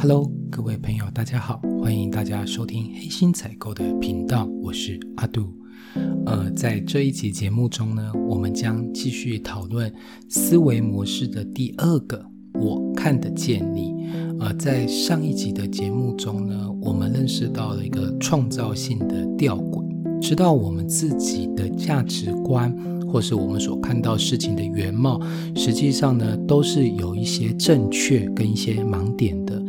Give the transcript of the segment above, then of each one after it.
Hello，各位朋友，大家好，欢迎大家收听黑心采购的频道，我是阿杜。呃，在这一集节目中呢，我们将继续讨论思维模式的第二个“我看得见你”。呃，在上一集的节目中呢，我们认识到了一个创造性的吊诡，知道我们自己的价值观。或是我们所看到事情的原貌，实际上呢，都是有一些正确跟一些盲点的。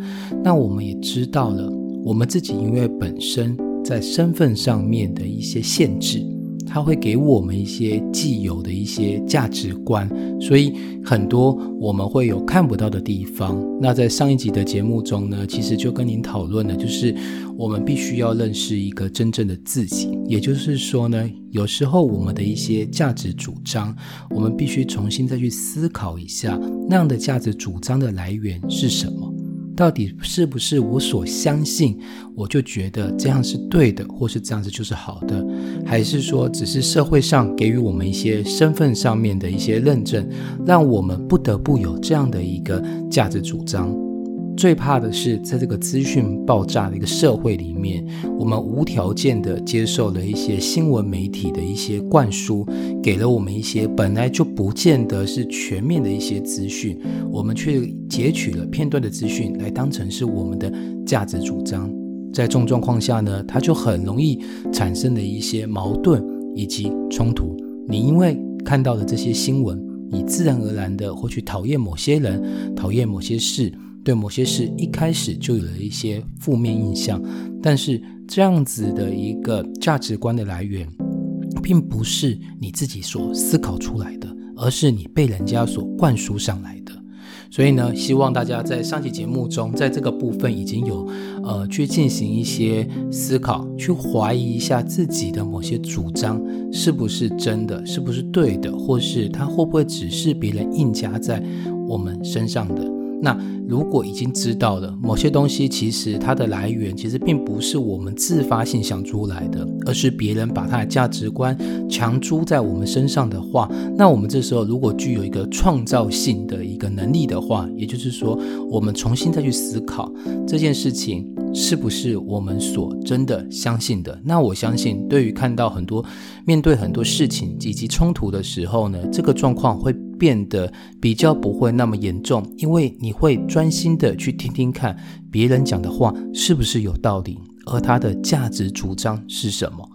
那我们也知道了，我们自己因为本身在身份上面的一些限制。它会给我们一些既有的一些价值观，所以很多我们会有看不到的地方。那在上一集的节目中呢，其实就跟您讨论了，就是我们必须要认识一个真正的自己。也就是说呢，有时候我们的一些价值主张，我们必须重新再去思考一下，那样的价值主张的来源是什么。到底是不是我所相信，我就觉得这样是对的，或是这样子就是好的，还是说只是社会上给予我们一些身份上面的一些认证，让我们不得不有这样的一个价值主张？最怕的是，在这个资讯爆炸的一个社会里面，我们无条件的接受了一些新闻媒体的一些灌输，给了我们一些本来就不见得是全面的一些资讯，我们却截取了片段的资讯来当成是我们的价值主张。在这种状况下呢，它就很容易产生的一些矛盾以及冲突。你因为看到了这些新闻，你自然而然的会去讨厌某些人，讨厌某些事。对某些事一开始就有了一些负面印象，但是这样子的一个价值观的来源，并不是你自己所思考出来的，而是你被人家所灌输上来的。所以呢，希望大家在上期节目中，在这个部分已经有呃去进行一些思考，去怀疑一下自己的某些主张是不是真的，是不是对的，或是它会不会只是别人硬加在我们身上的。那如果已经知道了某些东西，其实它的来源其实并不是我们自发性想出来的，而是别人把他的价值观强租在我们身上的话，那我们这时候如果具有一个创造性的一个能力的话，也就是说，我们重新再去思考这件事情是不是我们所真的相信的。那我相信，对于看到很多面对很多事情以及冲突的时候呢，这个状况会。变得比较不会那么严重，因为你会专心的去听听看别人讲的话是不是有道理，而他的价值主张是什么。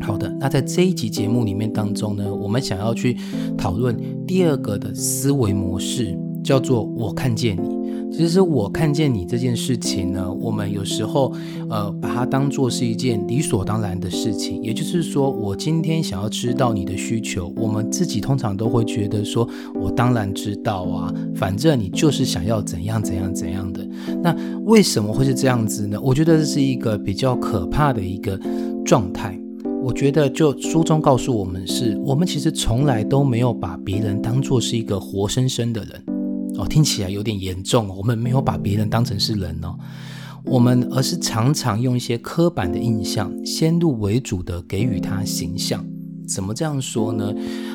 好的，那在这一集节目里面当中呢，我们想要去讨论第二个的思维模式，叫做“我看见你”。其实我看见你这件事情呢，我们有时候呃把它当做是一件理所当然的事情。也就是说，我今天想要知道你的需求，我们自己通常都会觉得说，我当然知道啊，反正你就是想要怎样怎样怎样的。那为什么会是这样子呢？我觉得这是一个比较可怕的一个状态。我觉得就书中告诉我们，是我们其实从来都没有把别人当做是一个活生生的人。哦，听起来有点严重。我们没有把别人当成是人哦，我们而是常常用一些刻板的印象，先入为主的给予他形象。怎么这样说呢？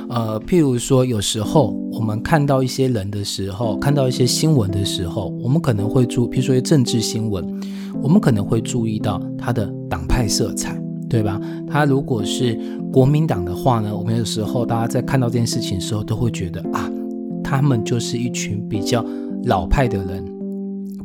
呃，譬如说，有时候我们看到一些人的时候，看到一些新闻的时候，我们可能会注，譬如说政治新闻，我们可能会注意到他的党派色彩，对吧？他如果是国民党的话呢，我们有时候大家在看到这件事情的时候，都会觉得啊。他们就是一群比较老派的人，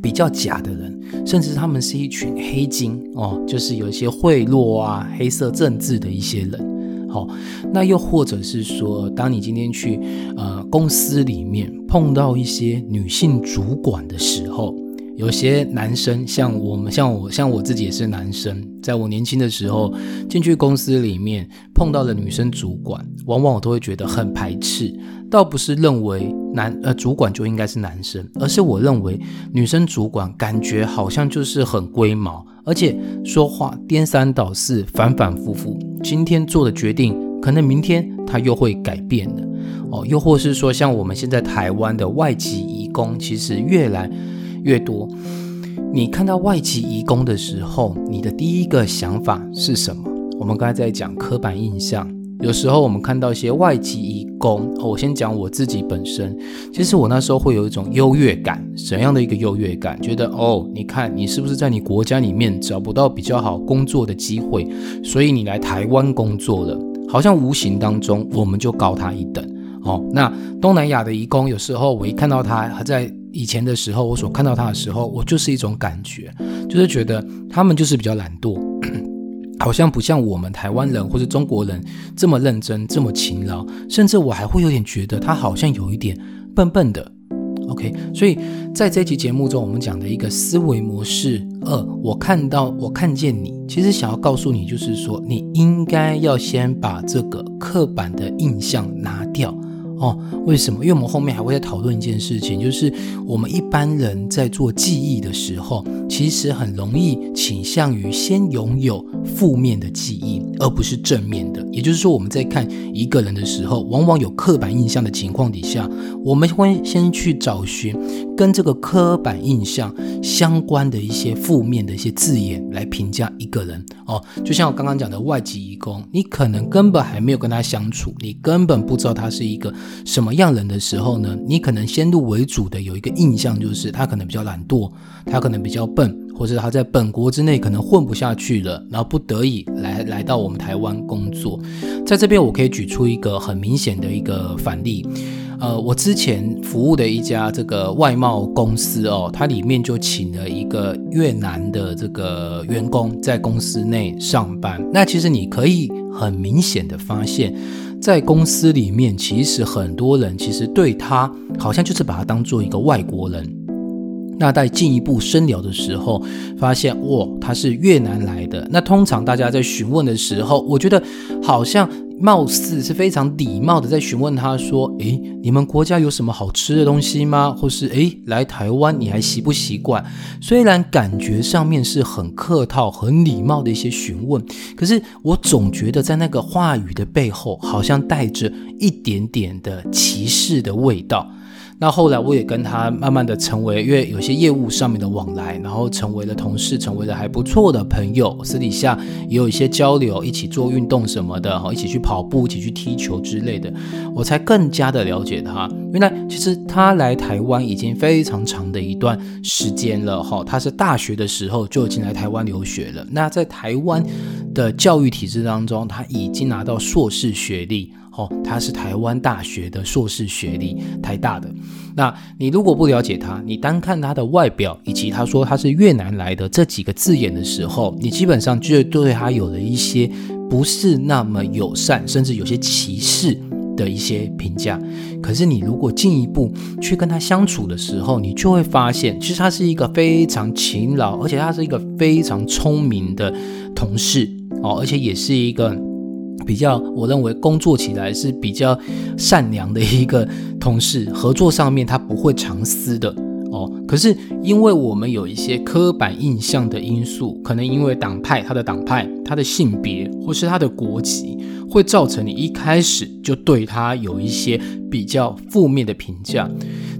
比较假的人，甚至他们是一群黑金哦，就是有一些贿赂啊、黑色政治的一些人。好，那又或者是说，当你今天去呃公司里面碰到一些女性主管的时候，有些男生像我们，像我，像我自己也是男生，在我年轻的时候进去公司里面碰到了女生主管，往往我都会觉得很排斥。倒不是认为男呃主管就应该是男生，而是我认为女生主管感觉好像就是很龟毛，而且说话颠三倒四，反反复复。今天做的决定，可能明天他又会改变的哦。又或是说，像我们现在台湾的外籍移工，其实越来越多。你看到外籍移工的时候，你的第一个想法是什么？我们刚才在讲刻板印象。有时候我们看到一些外籍移工，我先讲我自己本身，其实我那时候会有一种优越感，怎样的一个优越感？觉得哦，你看你是不是在你国家里面找不到比较好工作的机会，所以你来台湾工作了，好像无形当中我们就高他一等。哦，那东南亚的移工，有时候我一看到他，还在以前的时候，我所看到他的时候，我就是一种感觉，就是觉得他们就是比较懒惰。好像不像我们台湾人或者中国人这么认真、这么勤劳，甚至我还会有点觉得他好像有一点笨笨的。OK，所以在这期节目中，我们讲的一个思维模式二，我看到我看见你，其实想要告诉你，就是说你应该要先把这个刻板的印象拿掉。哦，为什么？因为我们后面还会再讨论一件事情，就是我们一般人在做记忆的时候，其实很容易倾向于先拥有负面的记忆，而不是正面的。也就是说，我们在看一个人的时候，往往有刻板印象的情况底下，我们会先去找寻跟这个刻板印象相关的一些负面的一些字眼来评价一个人。哦，就像我刚刚讲的外籍移工，你可能根本还没有跟他相处，你根本不知道他是一个。什么样人的时候呢？你可能先入为主的有一个印象，就是他可能比较懒惰，他可能比较笨，或者他在本国之内可能混不下去了，然后不得已来来到我们台湾工作。在这边，我可以举出一个很明显的一个反例。呃，我之前服务的一家这个外贸公司哦，它里面就请了一个越南的这个员工在公司内上班。那其实你可以很明显的发现。在公司里面，其实很多人其实对他好像就是把他当做一个外国人。那在进一步深聊的时候，发现哇，他是越南来的。那通常大家在询问的时候，我觉得好像。貌似是非常礼貌的在询问他说：“诶，你们国家有什么好吃的东西吗？或是诶，来台湾你还习不习惯？”虽然感觉上面是很客套、很礼貌的一些询问，可是我总觉得在那个话语的背后，好像带着一点点的歧视的味道。那后来我也跟他慢慢的成为，因为有些业务上面的往来，然后成为了同事，成为了还不错的朋友。私底下也有一些交流，一起做运动什么的，哈，一起去跑步，一起去踢球之类的，我才更加的了解他。原来其实他来台湾已经非常长的一段时间了，哈，他是大学的时候就已经来台湾留学了。那在台湾的教育体制当中，他已经拿到硕士学历。哦，他是台湾大学的硕士学历，台大的。那你如果不了解他，你单看他的外表以及他说他是越南来的这几个字眼的时候，你基本上就对他有了一些不是那么友善，甚至有些歧视的一些评价。可是你如果进一步去跟他相处的时候，你就会发现，其实他是一个非常勤劳，而且他是一个非常聪明的同事哦，而且也是一个。比较，我认为工作起来是比较善良的一个同事，合作上面他不会藏私的哦。可是因为我们有一些刻板印象的因素，可能因为党派、他的党派、他的性别或是他的国籍，会造成你一开始就对他有一些比较负面的评价。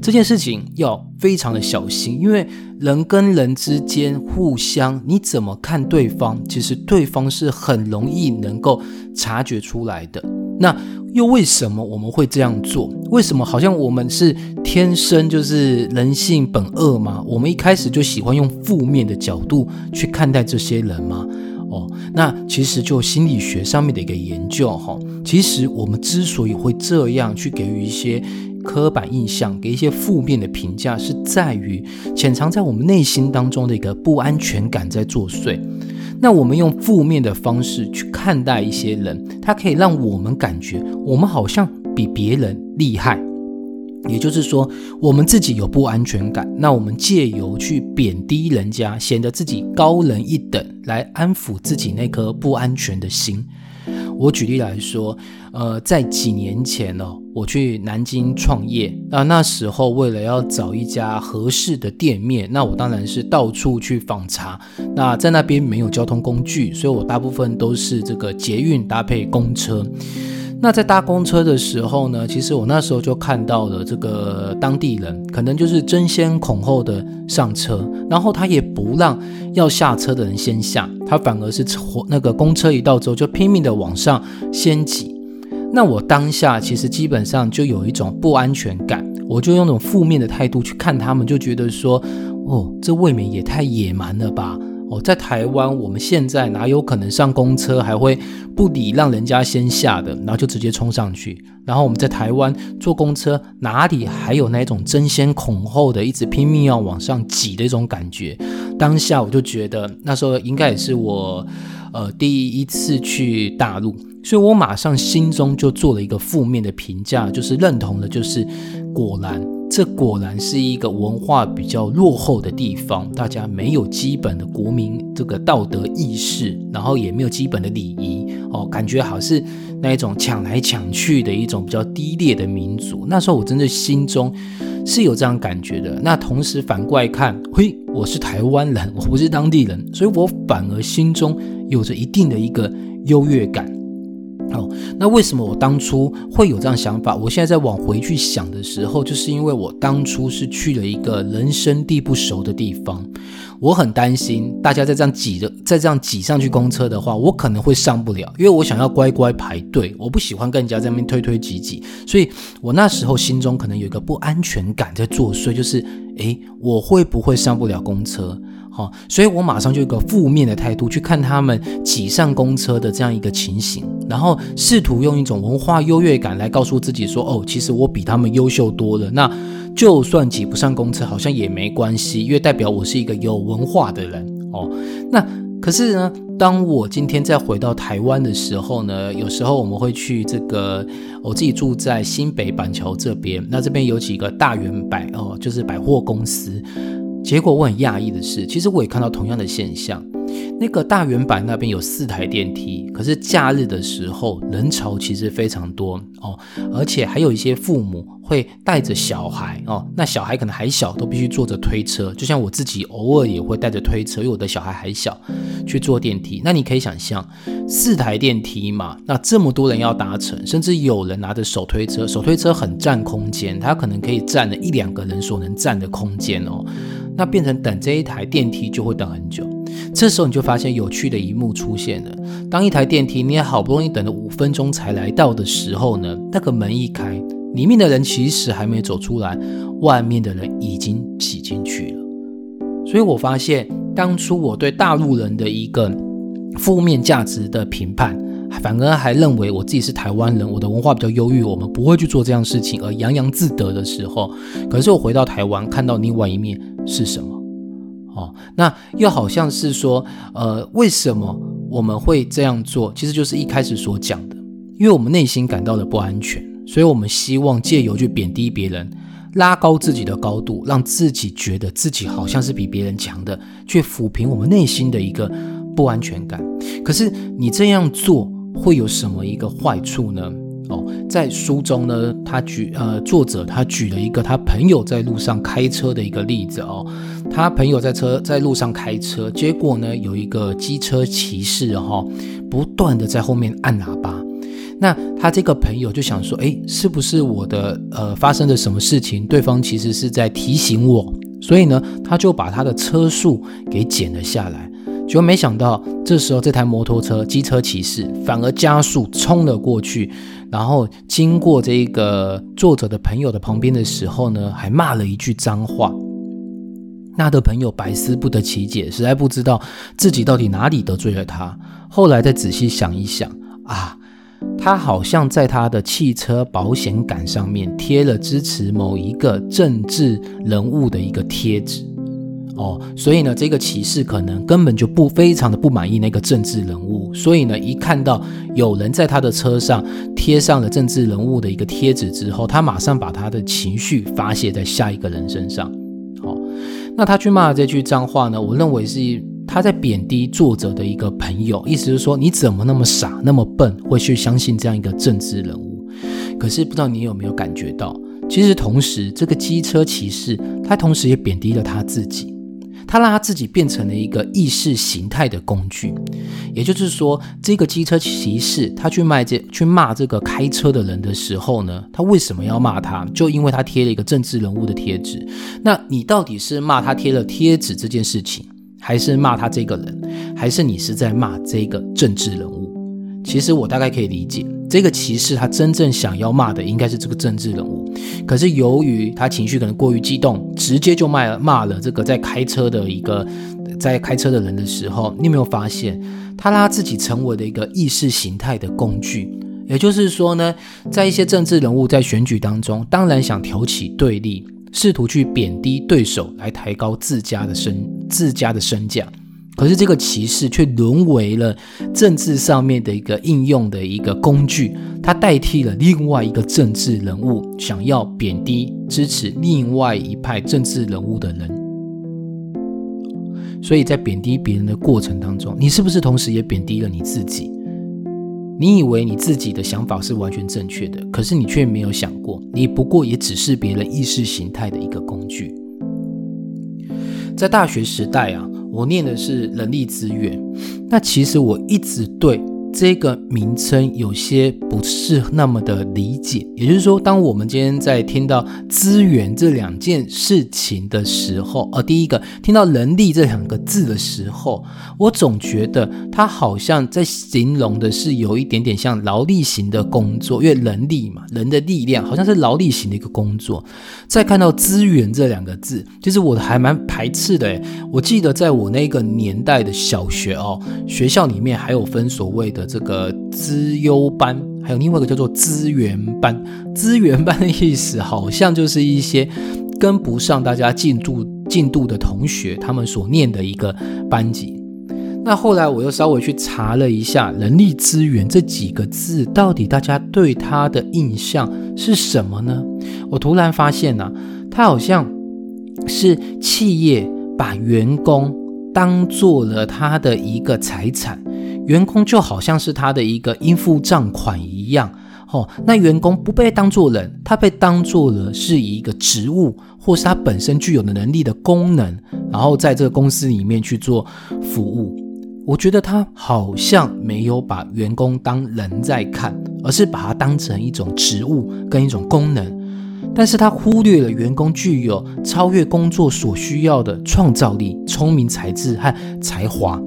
这件事情要非常的小心，因为人跟人之间互相，你怎么看对方，其实对方是很容易能够察觉出来的。那又为什么我们会这样做？为什么好像我们是天生就是人性本恶吗？我们一开始就喜欢用负面的角度去看待这些人吗？哦，那其实就心理学上面的一个研究哈，其实我们之所以会这样去给予一些。刻板印象给一些负面的评价，是在于潜藏在我们内心当中的一个不安全感在作祟。那我们用负面的方式去看待一些人，它可以让我们感觉我们好像比别人厉害，也就是说我们自己有不安全感。那我们借由去贬低人家，显得自己高人一等，来安抚自己那颗不安全的心。我举例来说，呃，在几年前哦，我去南京创业，那那时候为了要找一家合适的店面，那我当然是到处去访查。那在那边没有交通工具，所以我大部分都是这个捷运搭配公车。那在搭公车的时候呢，其实我那时候就看到了这个当地人，可能就是争先恐后的上车，然后他也不让要下车的人先下，他反而是那个公车一到之后就拼命的往上先挤。那我当下其实基本上就有一种不安全感，我就用那种负面的态度去看他们，就觉得说，哦，这未免也太野蛮了吧。哦，在台湾，我们现在哪有可能上公车还会不理让人家先下的，然后就直接冲上去？然后我们在台湾坐公车，哪里还有那种争先恐后的，一直拼命要往上挤的一种感觉？当下我就觉得，那时候应该也是我，呃，第一次去大陆，所以我马上心中就做了一个负面的评价，就是认同的，就是果然。这果然是一个文化比较落后的地方，大家没有基本的国民这个道德意识，然后也没有基本的礼仪哦，感觉好是那一种抢来抢去的一种比较低劣的民族。那时候我真的心中是有这样感觉的。那同时反过来看，嘿，我是台湾人，我不是当地人，所以我反而心中有着一定的一个优越感。哦，那为什么我当初会有这样想法？我现在在往回去想的时候，就是因为我当初是去了一个人生地不熟的地方，我很担心大家再这样挤着，再这样挤上去公车的话，我可能会上不了，因为我想要乖乖排队，我不喜欢跟人家在那边推推挤挤，所以我那时候心中可能有一个不安全感在作祟，就是，诶，我会不会上不了公车？好，所以我马上就一个负面的态度去看他们挤上公车的这样一个情形，然后试图用一种文化优越感来告诉自己说：“哦，其实我比他们优秀多了。那就算挤不上公车，好像也没关系，因为代表我是一个有文化的人。”哦，那可是呢，当我今天再回到台湾的时候呢，有时候我们会去这个，我自己住在新北板桥这边，那这边有几个大圆百哦，就是百货公司。结果我很讶异的是，其实我也看到同样的现象。那个大圆板那边有四台电梯，可是假日的时候人潮其实非常多哦，而且还有一些父母会带着小孩哦，那小孩可能还小，都必须坐着推车。就像我自己偶尔也会带着推车，因为我的小孩还小，去坐电梯。那你可以想象，四台电梯嘛，那这么多人要搭乘，甚至有人拿着手推车，手推车很占空间，它可能可以占了一两个人所能占的空间哦。那变成等这一台电梯就会等很久，这时候你就发现有趣的一幕出现了。当一台电梯你也好不容易等了五分钟才来到的时候呢，那个门一开，里面的人其实还没走出来，外面的人已经挤进去了。所以我发现当初我对大陆人的一个负面价值的评判。反而还认为我自己是台湾人，我的文化比较优越，我们不会去做这样事情而洋洋自得的时候，可是我回到台湾看到另外一面是什么？哦，那又好像是说，呃，为什么我们会这样做？其实就是一开始所讲的，因为我们内心感到了不安全，所以我们希望借由去贬低别人，拉高自己的高度，让自己觉得自己好像是比别人强的，去抚平我们内心的一个不安全感。可是你这样做。会有什么一个坏处呢？在书中呢，他举呃作者他举了一个他朋友在路上开车的一个例子哦，他朋友在车在路上开车，结果呢有一个机车骑士哈，不断的在后面按喇叭，那他这个朋友就想说，哎，是不是我的呃发生了什么事情？对方其实是在提醒我，所以呢，他就把他的车速给减了下来。结果没想到，这时候这台摩托车机车骑士反而加速冲了过去，然后经过这个作者的朋友的旁边的时候呢，还骂了一句脏话。那的朋友百思不得其解，实在不知道自己到底哪里得罪了他。后来再仔细想一想啊，他好像在他的汽车保险杆上面贴了支持某一个政治人物的一个贴纸。哦，所以呢，这个骑士可能根本就不非常的不满意那个政治人物，所以呢，一看到有人在他的车上贴上了政治人物的一个贴纸之后，他马上把他的情绪发泄在下一个人身上。好，那他去骂这句脏话呢？我认为是他在贬低作者的一个朋友，意思是说你怎么那么傻，那么笨，会去相信这样一个政治人物？可是不知道你有没有感觉到，其实同时这个机车骑士他同时也贬低了他自己。他让他自己变成了一个意识形态的工具，也就是说，这个机车骑士他去卖这去骂这个开车的人的时候呢，他为什么要骂他？就因为他贴了一个政治人物的贴纸。那你到底是骂他贴了贴纸这件事情，还是骂他这个人，还是你是在骂这个政治人物？其实我大概可以理解，这个歧视他真正想要骂的应该是这个政治人物，可是由于他情绪可能过于激动，直接就骂骂了这个在开车的一个在开车的人的时候，你有没有发现他让他自己成为了一个意识形态的工具？也就是说呢，在一些政治人物在选举当中，当然想挑起对立，试图去贬低对手来抬高自家的身自家的身价。可是这个歧视却沦为了政治上面的一个应用的一个工具，它代替了另外一个政治人物想要贬低支持另外一派政治人物的人。所以在贬低别人的过程当中，你是不是同时也贬低了你自己？你以为你自己的想法是完全正确的，可是你却没有想过，你不过也只是别人意识形态的一个工具。在大学时代啊。我念的是人力资源，那其实我一直对。这个名称有些不是那么的理解，也就是说，当我们今天在听到资源这两件事情的时候，呃，第一个听到人力这两个字的时候，我总觉得它好像在形容的是有一点点像劳力型的工作，因为人力嘛，人的力量好像是劳力型的一个工作。再看到资源这两个字，其实我还蛮排斥的。我记得在我那个年代的小学哦，学校里面还有分所谓的。这个资优班，还有另外一个叫做资源班。资源班的意思好像就是一些跟不上大家进度进度的同学，他们所念的一个班级。那后来我又稍微去查了一下“人力资源”这几个字，到底大家对它的印象是什么呢？我突然发现呢，它好像是企业把员工当做了他的一个财产。员工就好像是他的一个应付账款一样，哦，那员工不被当作人，他被当做了是一个职务，或是他本身具有的能力的功能，然后在这个公司里面去做服务。我觉得他好像没有把员工当人在看，而是把它当成一种职务跟一种功能，但是他忽略了员工具有超越工作所需要的创造力、聪明才智和才华。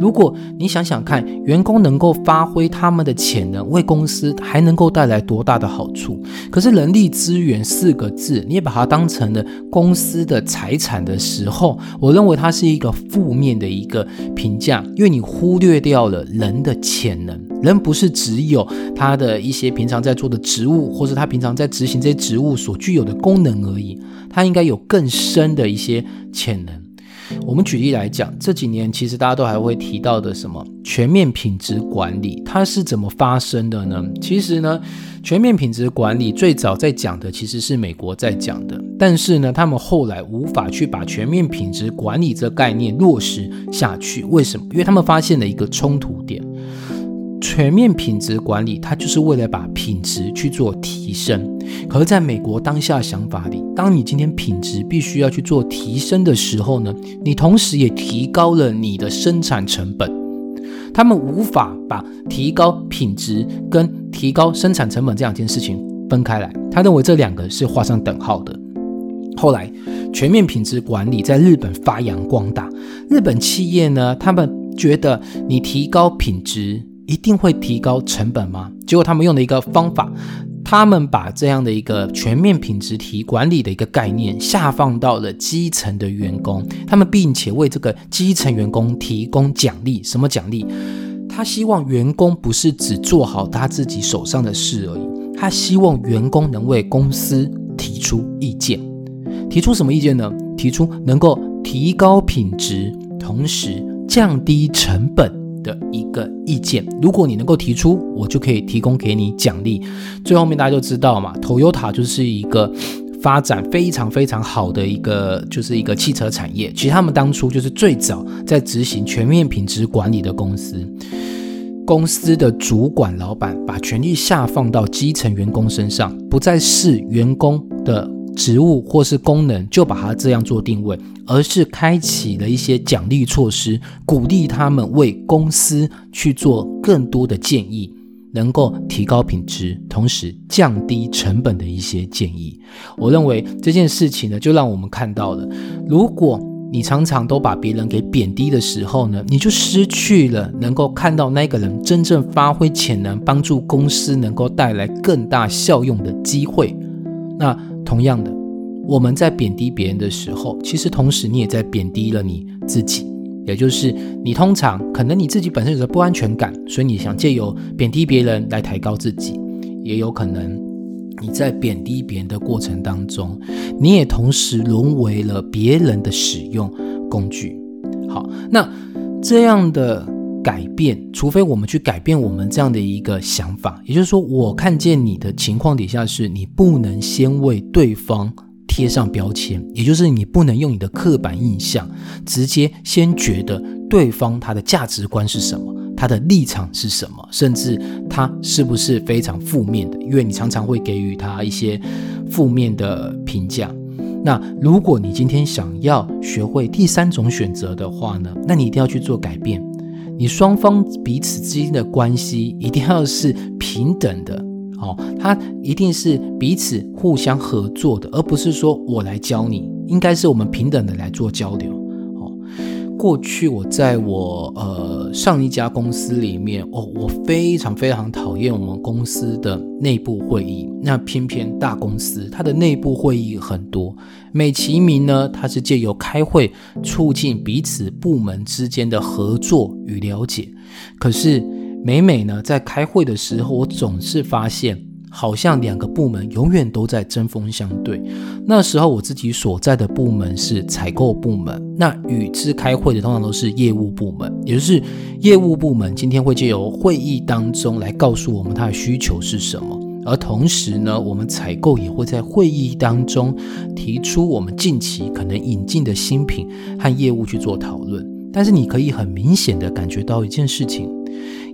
如果你想想看，员工能够发挥他们的潜能，为公司还能够带来多大的好处？可是“人力资源”四个字，你也把它当成了公司的财产的时候，我认为它是一个负面的一个评价，因为你忽略掉了人的潜能。人不是只有他的一些平常在做的职务，或是他平常在执行这些职务所具有的功能而已，他应该有更深的一些潜能。我们举例来讲，这几年其实大家都还会提到的什么全面品质管理，它是怎么发生的呢？其实呢，全面品质管理最早在讲的其实是美国在讲的，但是呢，他们后来无法去把全面品质管理这概念落实下去。为什么？因为他们发现了一个冲突点。全面品质管理，它就是为了把品质去做提升。可是，在美国当下想法里，当你今天品质必须要去做提升的时候呢，你同时也提高了你的生产成本。他们无法把提高品质跟提高生产成本这两件事情分开来。他认为这两个是画上等号的。后来，全面品质管理在日本发扬光大。日本企业呢，他们觉得你提高品质。一定会提高成本吗？结果他们用的一个方法，他们把这样的一个全面品质提管理的一个概念下放到了基层的员工，他们并且为这个基层员工提供奖励。什么奖励？他希望员工不是只做好他自己手上的事而已，他希望员工能为公司提出意见。提出什么意见呢？提出能够提高品质，同时降低成本。的一个意见，如果你能够提出，我就可以提供给你奖励。最后面大家就知道嘛，Toyota 就是一个发展非常非常好的一个，就是一个汽车产业。其实他们当初就是最早在执行全面品质管理的公司。公司的主管老板把权力下放到基层员工身上，不再是员工的。职务或是功能，就把它这样做定位，而是开启了一些奖励措施，鼓励他们为公司去做更多的建议，能够提高品质，同时降低成本的一些建议。我认为这件事情呢，就让我们看到了，如果你常常都把别人给贬低的时候呢，你就失去了能够看到那个人真正发挥潜能，帮助公司能够带来更大效用的机会。那同样的，我们在贬低别人的时候，其实同时你也在贬低了你自己。也就是你通常可能你自己本身有着不安全感，所以你想借由贬低别人来抬高自己，也有可能你在贬低别人的过程当中，你也同时沦为了别人的使用工具。好，那这样的改变，除非我们去改变我们这样的一个想法，也就是说，我看见你的情况底下是你不能先为对方。贴上标签，也就是你不能用你的刻板印象，直接先觉得对方他的价值观是什么，他的立场是什么，甚至他是不是非常负面的，因为你常常会给予他一些负面的评价。那如果你今天想要学会第三种选择的话呢，那你一定要去做改变，你双方彼此之间的关系一定要是平等的。哦，它一定是彼此互相合作的，而不是说我来教你，应该是我们平等的来做交流。过去我在我呃上一家公司里面，哦，我非常非常讨厌我们公司的内部会议。那偏偏大公司它的内部会议很多，美其名呢，它是借由开会促进彼此部门之间的合作与了解，可是。每每呢，在开会的时候，我总是发现，好像两个部门永远都在针锋相对。那时候我自己所在的部门是采购部门，那与之开会的通常都是业务部门，也就是业务部门今天会借由会议当中来告诉我们他的需求是什么，而同时呢，我们采购也会在会议当中提出我们近期可能引进的新品和业务去做讨论。但是你可以很明显的感觉到一件事情。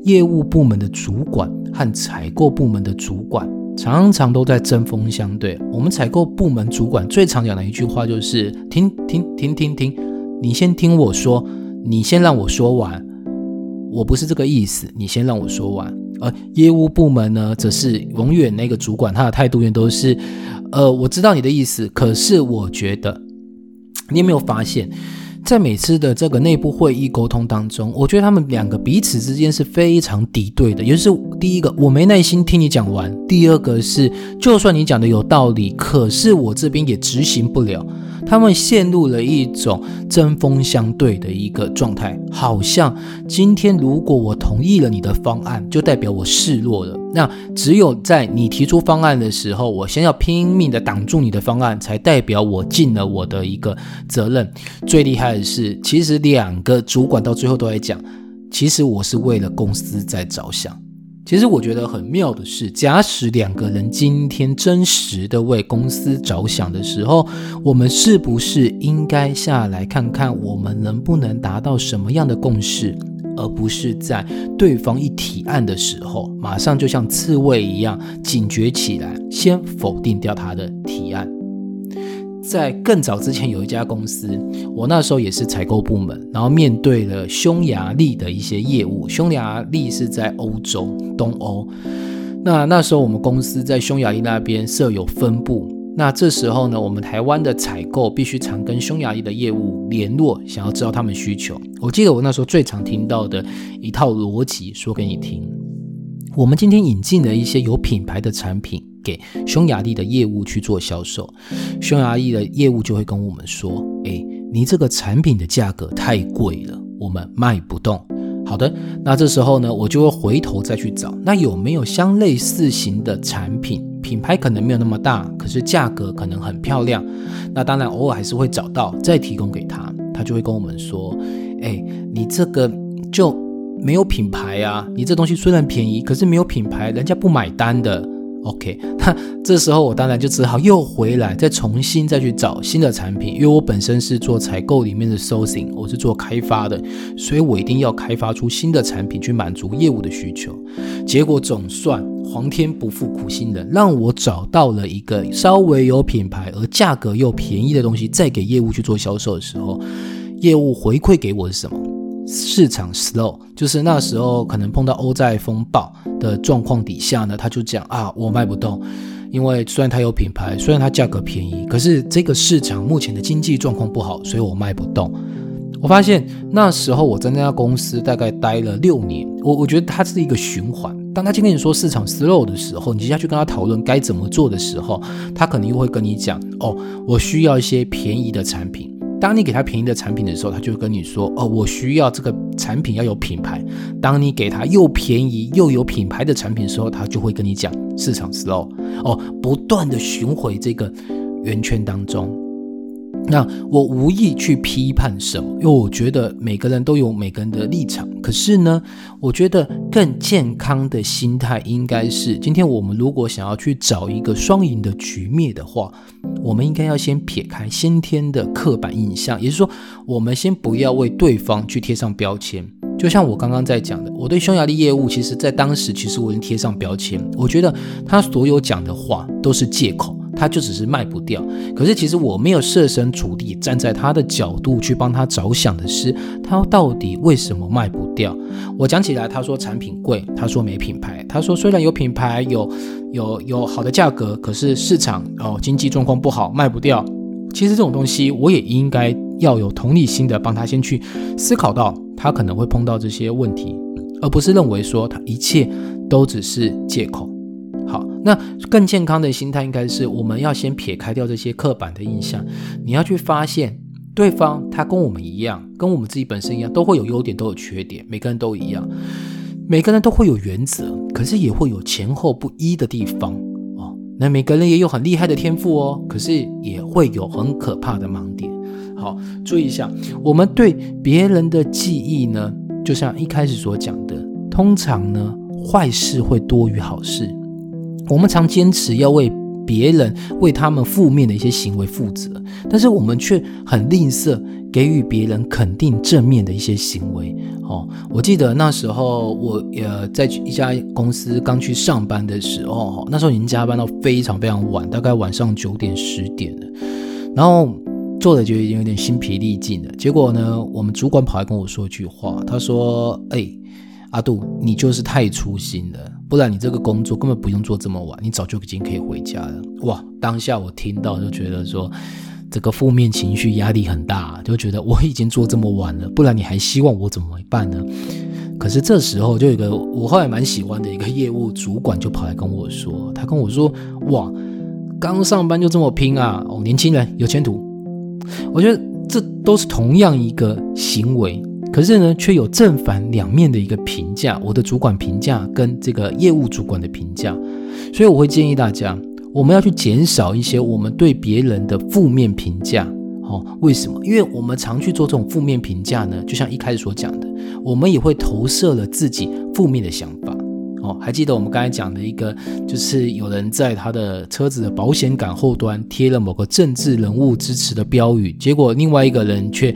业务部门的主管和采购部门的主管常常都在针锋相对。我们采购部门主管最常讲的一句话就是：“停停停停停，你先听我说，你先让我说完。我不是这个意思，你先让我说完。”而业务部门呢，则是永远那个主管他的态度永远都是：“呃，我知道你的意思，可是我觉得，你有没有发现？”在每次的这个内部会议沟通当中，我觉得他们两个彼此之间是非常敌对的。也就是第一个，我没耐心听你讲完；第二个是，就算你讲的有道理，可是我这边也执行不了。他们陷入了一种针锋相对的一个状态，好像今天如果我同意了你的方案，就代表我示弱了。那只有在你提出方案的时候，我先要拼命的挡住你的方案，才代表我尽了我的一个责任。最厉害的是，其实两个主管到最后都在讲，其实我是为了公司在着想。其实我觉得很妙的是，假使两个人今天真实的为公司着想的时候，我们是不是应该下来看看，我们能不能达到什么样的共识，而不是在对方一提案的时候，马上就像刺猬一样警觉起来，先否定掉他的提案。在更早之前，有一家公司，我那时候也是采购部门，然后面对了匈牙利的一些业务。匈牙利是在欧洲东欧，那那时候我们公司在匈牙利那边设有分部。那这时候呢，我们台湾的采购必须常跟匈牙利的业务联络，想要知道他们需求。我记得我那时候最常听到的一套逻辑，说给你听。我们今天引进了一些有品牌的产品。给匈牙利的业务去做销售，匈牙利的业务就会跟我们说：“哎，你这个产品的价格太贵了，我们卖不动。”好的，那这时候呢，我就会回头再去找，那有没有相类似型的产品，品牌可能没有那么大，可是价格可能很漂亮。那当然偶尔还是会找到，再提供给他，他就会跟我们说：“哎，你这个就没有品牌啊，你这东西虽然便宜，可是没有品牌，人家不买单的。” OK，那这时候我当然就只好又回来，再重新再去找新的产品，因为我本身是做采购里面的 sourcing，我是做开发的，所以我一定要开发出新的产品去满足业务的需求。结果总算皇天不负苦心人，让我找到了一个稍微有品牌而价格又便宜的东西，再给业务去做销售的时候，业务回馈给我是什么？市场 slow，就是那时候可能碰到欧债风暴的状况底下呢，他就讲啊，我卖不动，因为虽然它有品牌，虽然它价格便宜，可是这个市场目前的经济状况不好，所以我卖不动。我发现那时候我在那家公司大概待了六年，我我觉得它是一个循环。当他今天你说市场 slow 的时候，你接下去跟他讨论该怎么做的时候，他可能又会跟你讲：哦，我需要一些便宜的产品。当你给他便宜的产品的时候，他就跟你说：哦，我需要这个产品要有品牌。当你给他又便宜又有品牌的产品的时候，他就会跟你讲市场 slow。哦，不断的巡回这个圆圈当中。那我无意去批判什么，因为我觉得每个人都有每个人的立场。可是呢，我觉得更健康的心态应该是，今天我们如果想要去找一个双赢的局面的话，我们应该要先撇开先天的刻板印象，也就是说，我们先不要为对方去贴上标签。就像我刚刚在讲的，我对匈牙利业务，其实在当时其实我已经贴上标签，我觉得他所有讲的话都是借口。他就只是卖不掉，可是其实我没有设身处地站在他的角度去帮他着想的是，他到底为什么卖不掉？我讲起来，他说产品贵，他说没品牌，他说虽然有品牌，有有有好的价格，可是市场哦经济状况不好，卖不掉。其实这种东西，我也应该要有同理心的帮他先去思考到他可能会碰到这些问题，而不是认为说他一切都只是借口。好，那更健康的心态应该是，我们要先撇开掉这些刻板的印象，你要去发现对方他跟我们一样，跟我们自己本身一样，都会有优点，都有缺点，每个人都一样，每个人都会有原则，可是也会有前后不一的地方哦。那每个人也有很厉害的天赋哦，可是也会有很可怕的盲点。好，注意一下，我们对别人的记忆呢，就像一开始所讲的，通常呢，坏事会多于好事。我们常坚持要为别人为他们负面的一些行为负责，但是我们却很吝啬给予别人肯定正面的一些行为。哦，我记得那时候我呃在一家公司刚去上班的时候，那时候已经加班到非常非常晚，大概晚上九点十点了，然后做的就已经有点心疲力尽了。结果呢，我们主管跑来跟我说一句话，他说：“哎。”阿杜，你就是太粗心了，不然你这个工作根本不用做这么晚，你早就已经可以回家了。哇！当下我听到就觉得说，这个负面情绪压力很大，就觉得我已经做这么晚了，不然你还希望我怎么办呢？可是这时候就有一个我后来蛮喜欢的一个业务主管就跑来跟我说，他跟我说：“哇，刚上班就这么拼啊！哦，年轻人有前途。”我觉得这都是同样一个行为。可是呢，却有正反两面的一个评价，我的主管评价跟这个业务主管的评价，所以我会建议大家，我们要去减少一些我们对别人的负面评价。哦，为什么？因为我们常去做这种负面评价呢？就像一开始所讲的，我们也会投射了自己负面的想法。哦，还记得我们刚才讲的一个，就是有人在他的车子的保险杆后端贴了某个政治人物支持的标语，结果另外一个人却，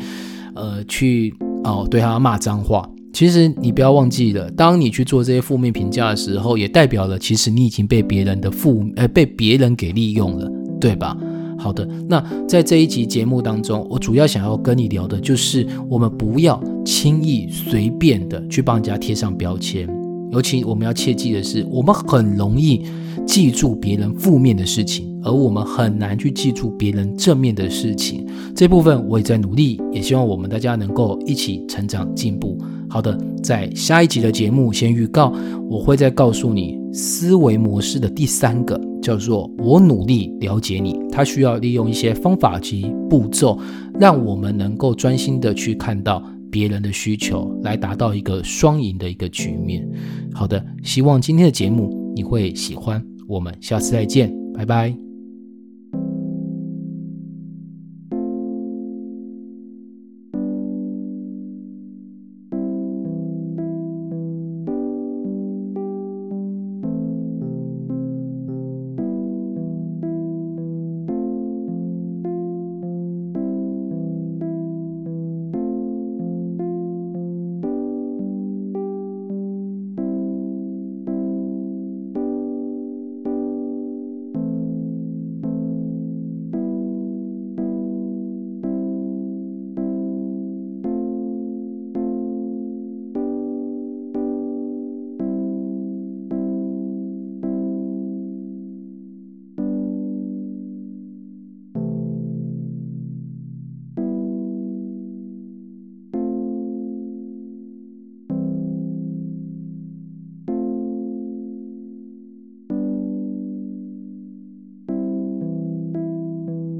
呃，去。哦，对他骂脏话。其实你不要忘记了，当你去做这些负面评价的时候，也代表了其实你已经被别人的负呃被别人给利用了，对吧？好的，那在这一集节目当中，我主要想要跟你聊的就是，我们不要轻易随便的去帮人家贴上标签，尤其我们要切记的是，我们很容易记住别人负面的事情。而我们很难去记住别人正面的事情，这部分我也在努力，也希望我们大家能够一起成长进步。好的，在下一集的节目先预告，我会再告诉你思维模式的第三个，叫做我努力了解你。它需要利用一些方法及步骤，让我们能够专心的去看到别人的需求，来达到一个双赢的一个局面。好的，希望今天的节目你会喜欢，我们下次再见，拜拜。